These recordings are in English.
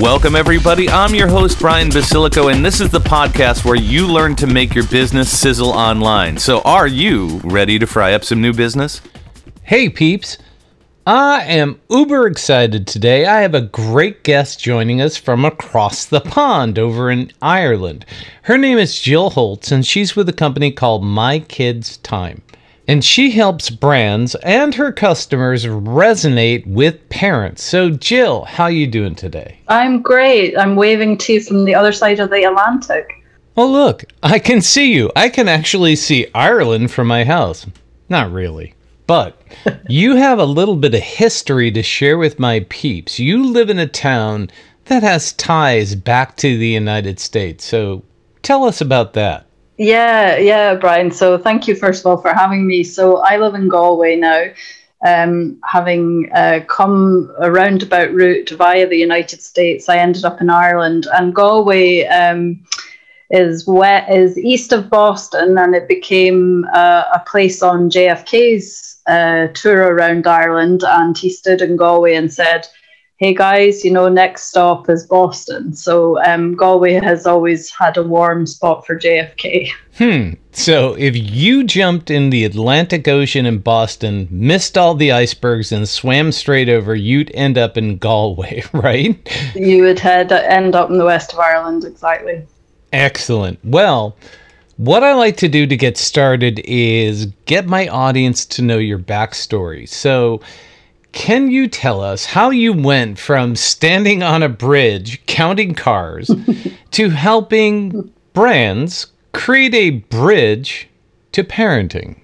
Welcome, everybody. I'm your host, Brian Basilico, and this is the podcast where you learn to make your business sizzle online. So, are you ready to fry up some new business? Hey, peeps. I am uber excited today. I have a great guest joining us from across the pond over in Ireland. Her name is Jill Holtz, and she's with a company called My Kids Time and she helps brands and her customers resonate with parents. So Jill, how are you doing today? I'm great. I'm waving to you from the other side of the Atlantic. Oh look, I can see you. I can actually see Ireland from my house. Not really. But you have a little bit of history to share with my peeps. You live in a town that has ties back to the United States. So tell us about that. Yeah, yeah, Brian. So thank you first of all for having me. So I live in Galway now, um, having uh, come a roundabout route via the United States. I ended up in Ireland, and Galway um, is wet is east of Boston, and it became uh, a place on JFK's uh, tour around Ireland. And he stood in Galway and said hey guys, you know, next stop is Boston. So um, Galway has always had a warm spot for JFK. Hmm. So if you jumped in the Atlantic Ocean in Boston, missed all the icebergs, and swam straight over, you'd end up in Galway, right? You would head end up in the west of Ireland, exactly. Excellent. Well. What I like to do to get started is get my audience to know your backstory. So, can you tell us how you went from standing on a bridge counting cars to helping brands create a bridge to parenting?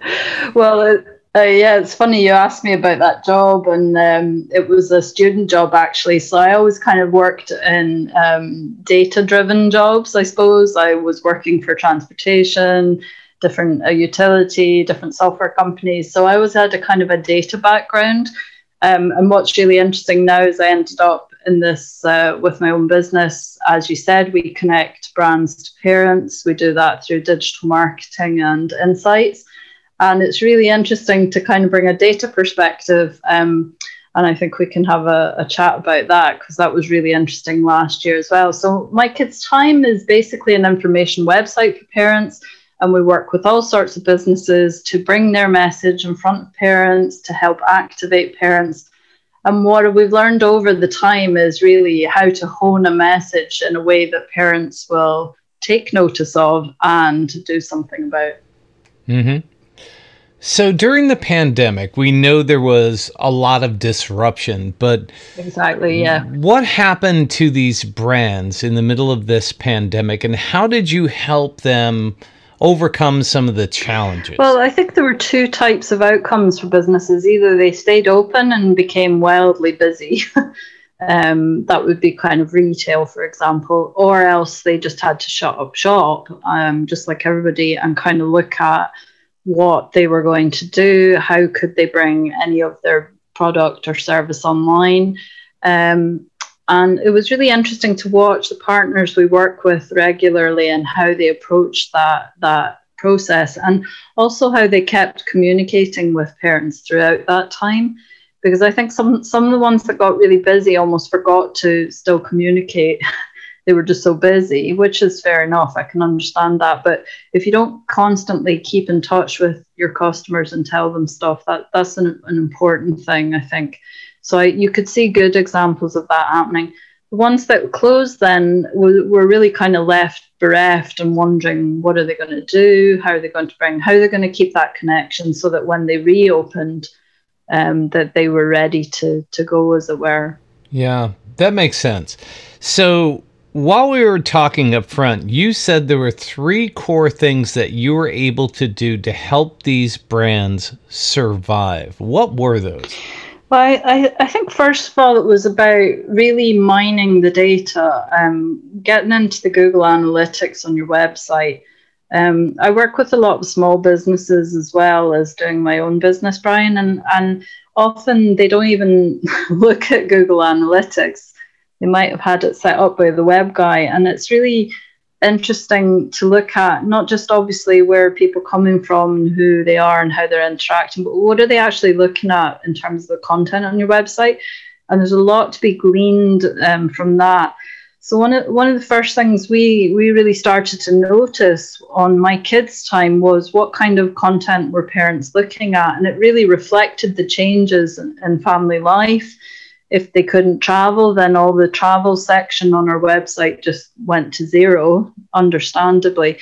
Well, uh, yeah, it's funny you asked me about that job, and um, it was a student job actually. So I always kind of worked in um, data driven jobs, I suppose. I was working for transportation, different uh, utility, different software companies. So I always had a kind of a data background. Um, and what's really interesting now is I ended up in this uh, with my own business. As you said, we connect brands to parents. We do that through digital marketing and insights. And it's really interesting to kind of bring a data perspective. Um, and I think we can have a, a chat about that because that was really interesting last year as well. So, My Kids Time is basically an information website for parents and we work with all sorts of businesses to bring their message in front of parents to help activate parents and what we've learned over the time is really how to hone a message in a way that parents will take notice of and do something about mm-hmm. So during the pandemic, we know there was a lot of disruption, but exactly, yeah. What happened to these brands in the middle of this pandemic, and how did you help them overcome some of the challenges? Well, I think there were two types of outcomes for businesses. Either they stayed open and became wildly busy. um, that would be kind of retail, for example, or else they just had to shut up shop, um, just like everybody, and kind of look at what they were going to do. How could they bring any of their product or service online? Um, and it was really interesting to watch the partners we work with regularly and how they approached that that process and also how they kept communicating with parents throughout that time because I think some some of the ones that got really busy almost forgot to still communicate. they were just so busy, which is fair enough. I can understand that. But if you don't constantly keep in touch with your customers and tell them stuff, that that's an, an important thing, I think. So you could see good examples of that happening. The ones that closed then were, were really kind of left bereft and wondering what are they going to do, how are they going to bring, how they're going to keep that connection so that when they reopened, um, that they were ready to to go, as it were. Yeah, that makes sense. So while we were talking up front, you said there were three core things that you were able to do to help these brands survive. What were those? Well, I, I think first of all, it was about really mining the data, um, getting into the Google Analytics on your website. Um, I work with a lot of small businesses as well as doing my own business, Brian, and, and often they don't even look at Google Analytics. They might have had it set up by the web guy, and it's really interesting to look at not just obviously where people coming from and who they are and how they're interacting, but what are they actually looking at in terms of the content on your website? And there's a lot to be gleaned um, from that. So one of one of the first things we we really started to notice on my kids' time was what kind of content were parents looking at, and it really reflected the changes in, in family life if they couldn't travel, then all the travel section on our website just went to zero, understandably.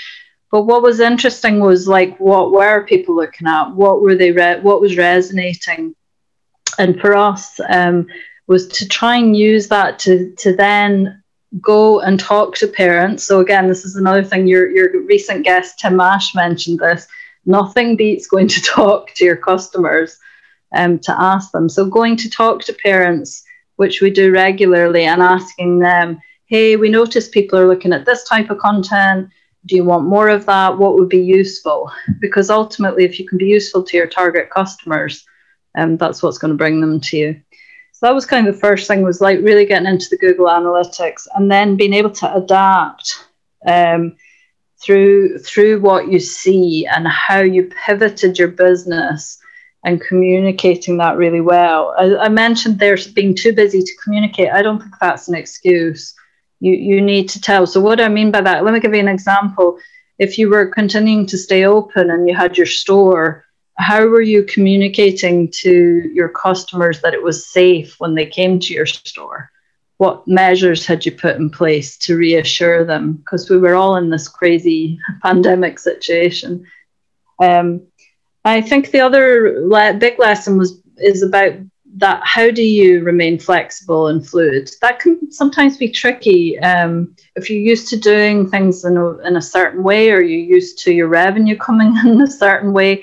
But what was interesting was like, what were people looking at? What were they? Re- what was resonating? And for us, um, was to try and use that to to then go and talk to parents. So again, this is another thing. Your your recent guest Tim Ash mentioned this. Nothing beats going to talk to your customers um, to ask them. So going to talk to parents, which we do regularly, and asking them, hey, we notice people are looking at this type of content. Do you want more of that? What would be useful? Because ultimately, if you can be useful to your target customers, um, that's what's going to bring them to you. So that was kind of the first thing was like really getting into the Google Analytics and then being able to adapt um, through through what you see and how you pivoted your business and communicating that really well. I, I, mentioned there's being too busy to communicate. I don't think that's an excuse. You you need to tell. So what I mean by that? Let me give you an example. If you were continuing to stay open and you had your store, how were you communicating to your customers that it was safe when they came to your store? What measures had you put in place to reassure them? Because we were all in this crazy pandemic situation. Um, I think the other le- big lesson was is about that. How do you remain flexible and fluid? That can sometimes be tricky. Um, if you're used to doing things in a, in a certain way, or you're used to your revenue coming in a certain way,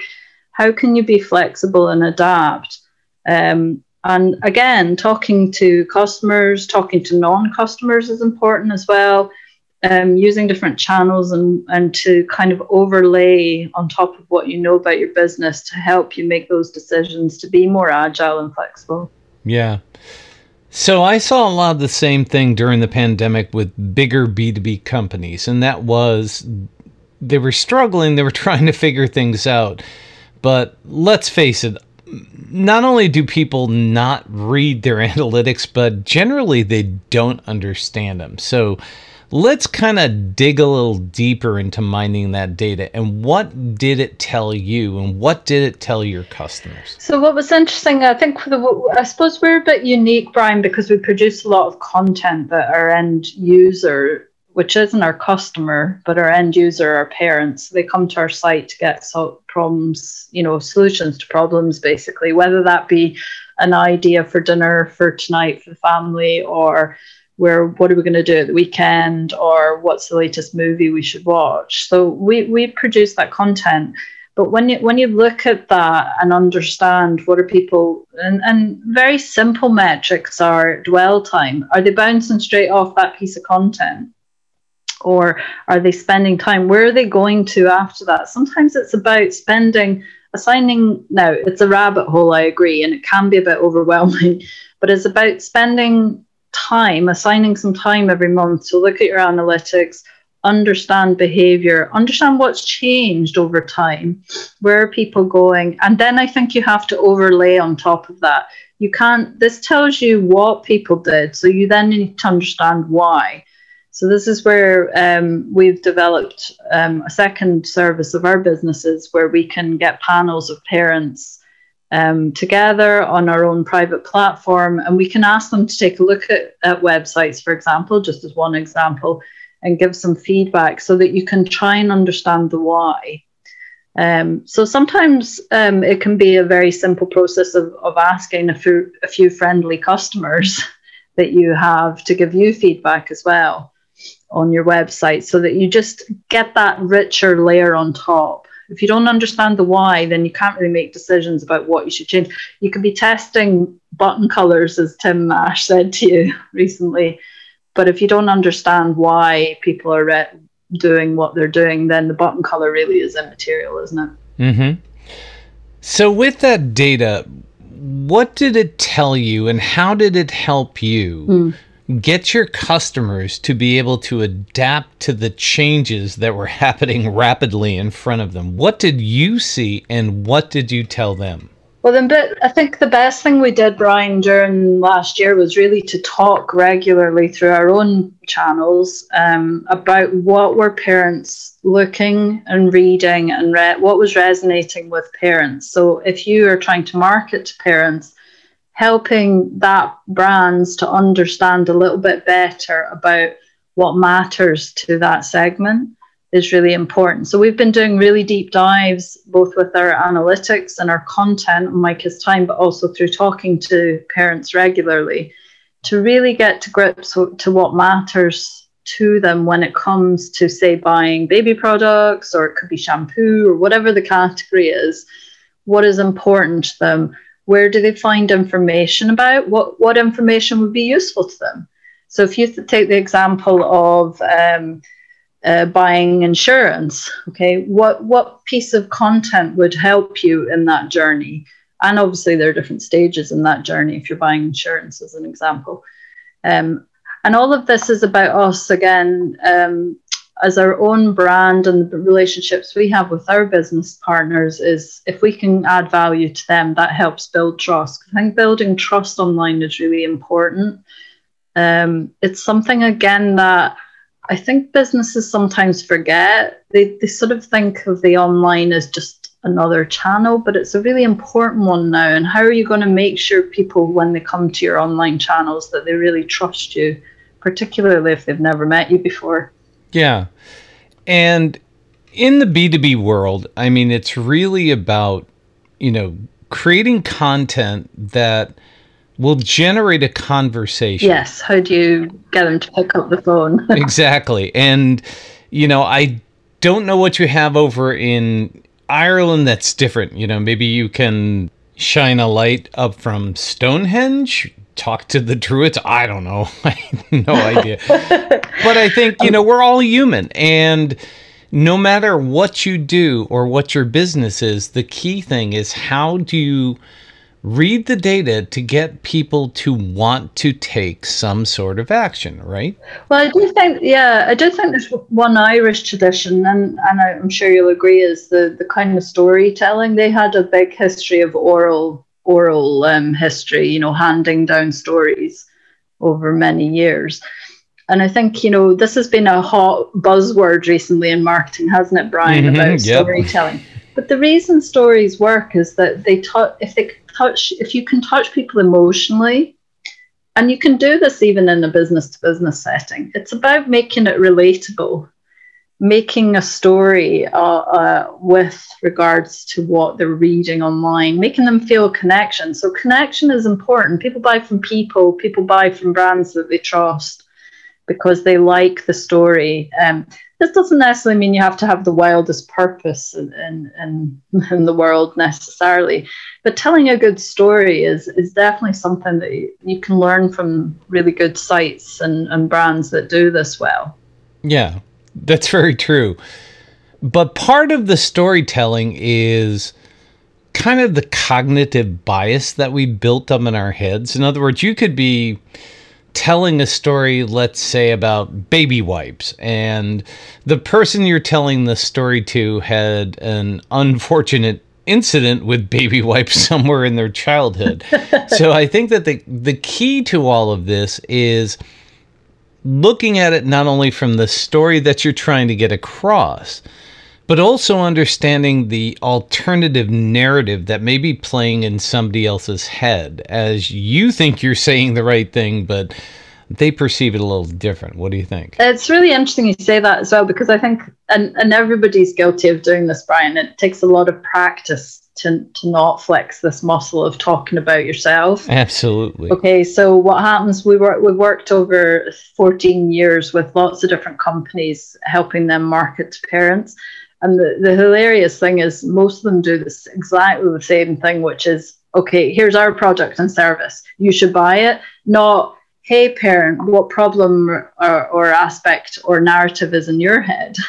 how can you be flexible and adapt? Um, and again, talking to customers, talking to non-customers is important as well um, using different channels and, and to kind of overlay on top of what you know about your business to help you make those decisions to be more agile and flexible. Yeah. So I saw a lot of the same thing during the pandemic with bigger B2B companies, and that was they were struggling, they were trying to figure things out. But let's face it, not only do people not read their analytics, but generally they don't understand them. So let's kind of dig a little deeper into mining that data and what did it tell you and what did it tell your customers? So what was interesting i think the, i suppose we're a bit unique brian because we produce a lot of content that our end user which isn't our customer but our end user our parents they come to our site to get solve problems you know solutions to problems basically. Whether that be an idea for dinner for tonight for the family or where what are we going to do at the weekend or what's the latest movie we should watch? So we we produce that content. But when you when you look at that and understand what are people and, and very simple metrics are dwell time. Are they bouncing straight off that piece of content? Or are they spending time? Where are they going to after that? Sometimes it's about spending assigning now it's a rabbit hole i agree and it can be a bit overwhelming but it's about spending time, assigning some time every month to look at your analytics, understand behavior, understand what's changed over time, where are people going, and then I think you have to overlay on top of that. You can't, this tells you what people did, so you then need to understand why. So, this is where um, we've developed um, a second service of our businesses where we can get panels of parents um, together on our own private platform. And we can ask them to take a look at, at websites, for example, just as one example, and give some feedback so that you can try and understand the why. Um, so sometimes um, it can be a very simple process of, of asking a few, a few friendly customers that you have to give you feedback as well on your website so that you just get that richer layer on top if you don't understand the why, then you can't really make decisions about what you should change. You could be testing button colors, as Tim Ash said to you recently. But if you don't understand why people are re- doing what they're doing, then the button color really is immaterial, isn't it? Mm-hmm. So, with that data, what did it tell you and how did it help you mm. Get your customers to be able to adapt to the changes that were happening rapidly in front of them? What did you see and what did you tell them? Well, then, but I think the best thing we did, Brian, during last year was really to talk regularly through our own channels um, about what were parents looking and reading and re- what was resonating with parents. So, if you are trying to market to parents, helping that brands to understand a little bit better about what matters to that segment is really important. So we've been doing really deep dives both with our analytics and our content on My Kids Time, but also through talking to parents regularly to really get to grips to what matters to them when it comes to say buying baby products or it could be shampoo or whatever the category is. What is important to them? Where do they find information about? What what information would be useful to them? So if you take the example of um, uh, buying insurance okay what what piece of content would help you in that journey and obviously there are different stages in that journey if you're buying insurance as an example um, and all of this is about us again um, as our own brand and the relationships we have with our business partners is if we can add value to them that helps build trust i think building trust online is really important um, it's something again that I think businesses sometimes forget. They, they sort of think of the online as just another channel, but it's a really important one now. And how are you going to make sure people, when they come to your online channels, that they really trust you, particularly if they've never met you before? Yeah. And in the B2B world, I mean, it's really about, you know, creating content that will generate a conversation. Yes. How do you get them to pick up the phone? exactly. And, you know, I don't know what you have over in Ireland that's different. You know, maybe you can shine a light up from Stonehenge, talk to the Druids. I don't know. I no idea. but I think, you know, we're all human. And, no matter what you do or what your business is, the key thing is how do you read the data to get people to want to take some sort of action, right? Well, I do think, yeah, I do think there's one Irish tradition, and, and I'm sure you'll agree, is the, the kind of storytelling. They had a big history of oral oral um, history, you know, handing down stories over many years. And I think, you know, this has been a hot buzzword recently in marketing, hasn't it, Brian, mm-hmm, about yep. storytelling. But the reason stories work is that they taught if they touch if you can touch people emotionally and you can do this even in a business to business setting it's about making it relatable making a story uh, uh, with regards to what they're reading online making them feel connection. So connection is important. People buy from people. People buy from brands that they trust because they like the story. Um, this doesn't necessarily mean you have to have the wildest purpose in, in, in, the world necessarily, but telling a good story is, is definitely something that you, can learn from really good sites and, and brands that do this well. Yeah, that's very true. But part of the storytelling is kind of the cognitive bias that we built up in our heads. In other words, you could be telling a story, let's say, about baby wipes, and the person you're telling the story to had an unfortunate incident with baby wipes somewhere in their childhood. so I think that the the key to all of this is looking at it not only from the story that you're trying to get across, but also understanding the alternative narrative that may be playing in somebody else's head as you think you're saying the right thing, but they perceive it a little different. What do you think? It's really interesting you say that as well because I think, and, and everybody's guilty of doing this, Brian. It takes a lot of practice to, to not flex this muscle of talking about yourself. Absolutely. Okay, so what happens? We work. We worked over 14 years with lots of different companies, helping them market to parents. And the, the hilarious thing is, most of them do this exactly the same thing, which is okay, here's our product and service. You should buy it. Not, hey, parent, what problem or, or aspect or narrative is in your head?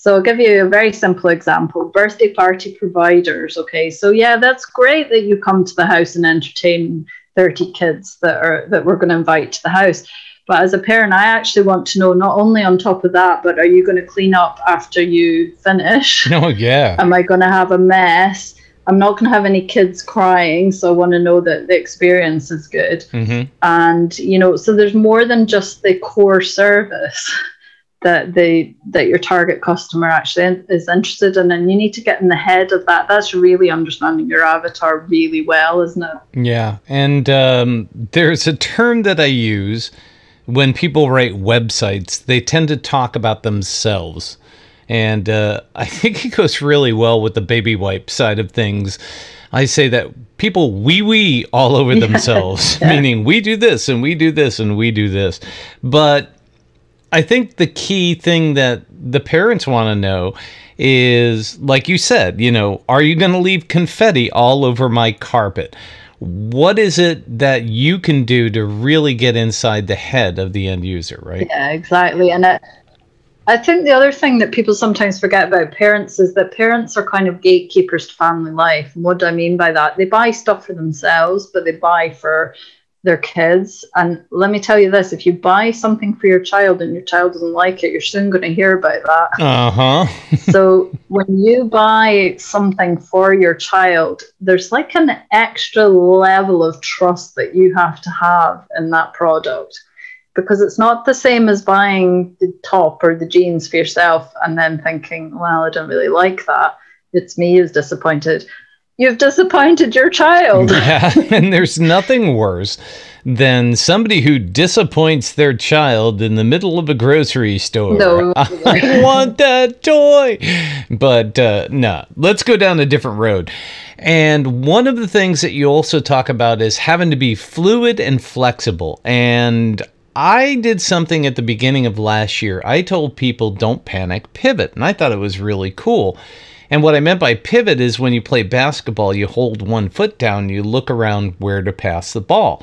So I'll give you a very simple example. Birthday party providers. Okay, so yeah, that's great that you come to the house and entertain 30 kids that are that we're going to invite to the house. But as a parent, I actually want to know not only on top of that, but are you going to clean up after you finish? Oh yeah. Am I going to have a mess? I'm not going to have any kids crying, so I want to know that the experience is good. Mm-hmm. And you know, so there's more than just the core service that the that your target customer actually is interested in and you need to get in the head of that that's really understanding your avatar really well isn't it yeah and um, there's a term that i use when people write websites they tend to talk about themselves and uh, i think it goes really well with the baby wipe side of things I say that people wee wee all over themselves, yeah. meaning we do this and we do this and we do this. But I think the key thing that the parents want to know is like you said, you know, are you going to leave confetti all over my carpet? What is it that you can do to really get inside the head of the end user, right? Yeah, exactly. And it, I think the other thing that people sometimes forget about parents is that parents are kind of gatekeepers to family life. And what do I mean by that? They buy stuff for themselves, but they buy for their kids. And let me tell you this if you buy something for your child and your child doesn't like it, you're soon going to hear about that. Uh huh. so when you buy something for your child, there's like an extra level of trust that you have to have in that product. Because it's not the same as buying the top or the jeans for yourself and then thinking, well, I don't really like that. It's me who's disappointed You've disappointed your child. Yeah, and there's nothing worse than somebody who disappoints their child in the middle of a grocery store. No, I want that toy. But uh, no, let's go down a different road. And one of the things that you also talk about is having to be fluid and flexible. And I did something at the beginning of last year. I told people don't panic, pivot. And I thought it was really cool. And what I meant by pivot is when you play basketball, you hold one foot down, you look around where to pass the ball.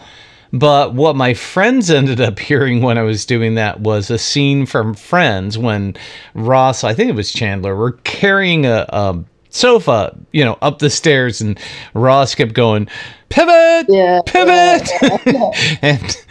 But what my friends ended up hearing when I was doing that was a scene from Friends when Ross, I think it was Chandler, were carrying a, a sofa, you know, up the stairs, and Ross kept going, pivot, yeah, pivot. Yeah. and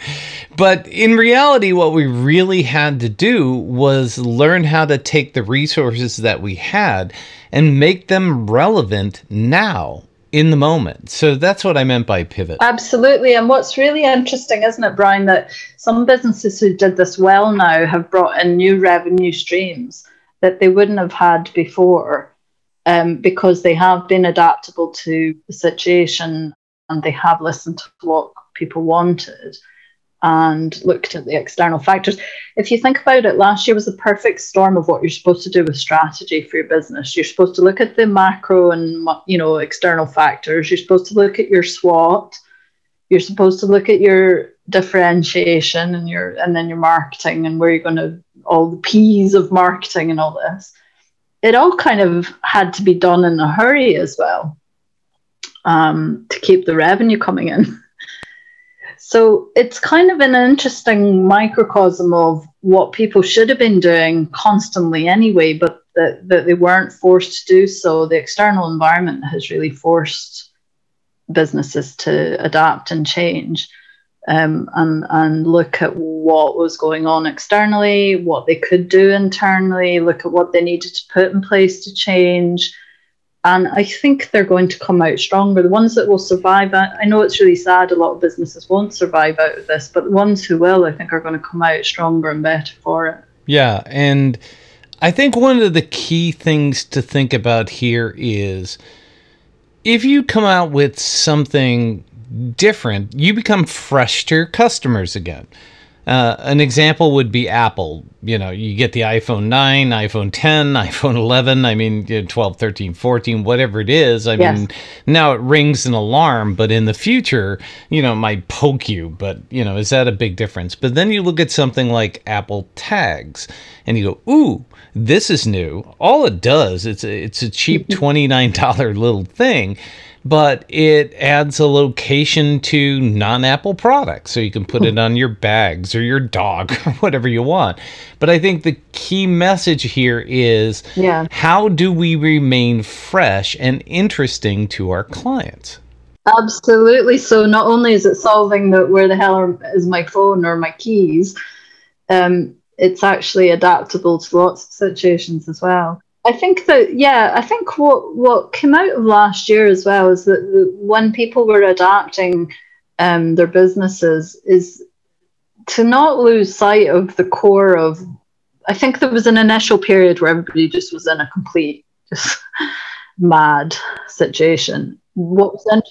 but in reality, what we really had to do was learn how to take the resources that we had and make them relevant now in the moment. So that's what I meant by pivot. Absolutely. And what's really interesting, isn't it, Brian, that some businesses who did this well now have brought in new revenue streams that they wouldn't have had before um, because they have been adaptable to the situation and they have listened to what people wanted and looked at the external factors. If you think about it, last year was the perfect storm of what you're supposed to do with strategy for your business. You're supposed to look at the macro and you know external factors. You're supposed to look at your SWOT. You're supposed to look at your differentiation and your and then your marketing and where you're going to all the P's of marketing and all this. It all kind of had to be done in a hurry as well um, to keep the revenue coming in. So it's kind of an interesting microcosm of what people should have been doing constantly anyway, but that, that they weren't forced to do so. The external environment has really forced businesses to adapt and change um, and, and look at what was going on externally, what they could do internally, look at what they needed to put in place to change and I think they're going to come out stronger. The ones that will survive, I know it's really sad, a lot of businesses won't survive out of this, but the ones who will, I think, are going to come out stronger and better for it. Yeah. And I think one of the key things to think about here is if you come out with something different, you become fresh to your customers again. Uh, an example would be Apple. You know, you get the iPhone 9, iPhone 10, iPhone 11, I mean, 12, 13, 14, whatever it is. I yes. mean, now it rings an alarm, but in the future, you know, it might poke you. But, you know, is that a big difference? But then you look at something like Apple Tags and you go, ooh, this is new. All it does, it's a, it's a cheap $29 little thing but it adds a location to non-Apple products, so you can put it on your bags or your dog or whatever you want. But I think the key message here is Yeah. how do we remain fresh and interesting to our clients? Absolutely. So not only is it solving the where the hell is my phone or my keys, um, it's actually adaptable to lots of situations as well. I think that yeah, I think what what came out of last year as well is that the, when people were adapting um, their businesses is to not lose sight of the core of. I think there was an initial period where everybody just was in a complete just mad situation. What was in,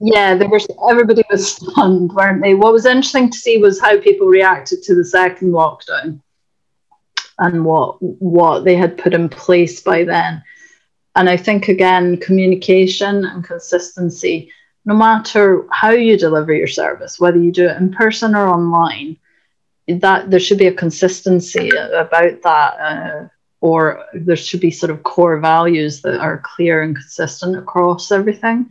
yeah, they were. Everybody was stunned, weren't they? What was interesting to see was how people reacted to the second lockdown and what what they had put in place by then. And I think again, communication and consistency, no matter how you deliver your service, whether you do it in person or online, that there should be a consistency about that, uh, or there should be sort of core values that are clear and consistent across everything.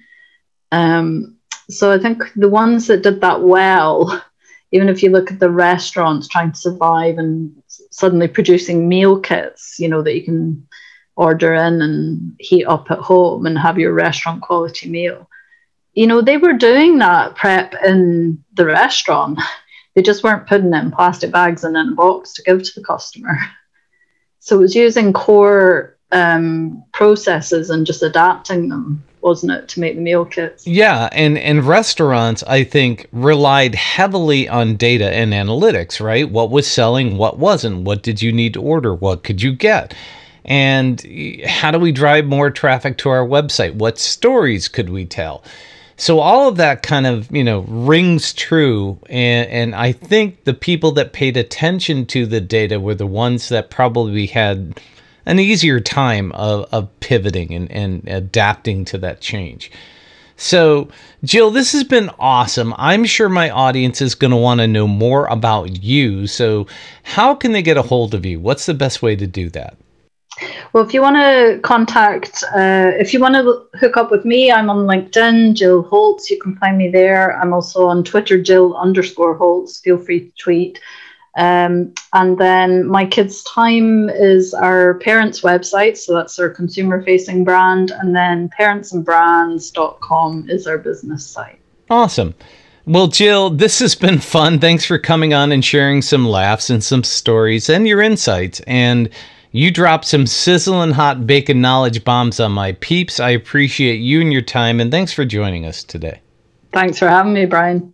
Um, so I think the ones that did that well, even if you look at the restaurants trying to survive and suddenly producing meal kits, you know, that you can order in and heat up at home and have your restaurant quality meal. You know, they were doing that prep in the restaurant. They just weren't putting it in plastic bags and in a box to give to the customer. So it was using core um, processes and just adapting them, wasn't it, to make the meal kits? Yeah, and and restaurants I think relied heavily on data and analytics, right? What was selling, what wasn't, what did you need to order, what could you get? And how do we drive more traffic to our website? What stories could we tell? So all of that kind of, you know, rings true and and I think the people that paid attention to the data were the ones that probably had an easier time of, of pivoting and, and adapting to that change. So, Jill, this has been awesome. I'm sure my audience is going to want to know more about you. So, how can they get a hold of you? What's the best way to do that? Well, if you want to contact, uh, if you want to hook up with me, I'm on LinkedIn, Jill Holtz. You can find me there. I'm also on Twitter, Jill underscore Holtz. Feel free to tweet. Um, and then My Kids Time is our parents' website. So that's our consumer facing brand. And then parentsandbrands.com is our business site. Awesome. Well, Jill, this has been fun. Thanks for coming on and sharing some laughs and some stories and your insights. And you dropped some sizzling hot bacon knowledge bombs on my peeps. I appreciate you and your time. And thanks for joining us today. Thanks for having me, Brian.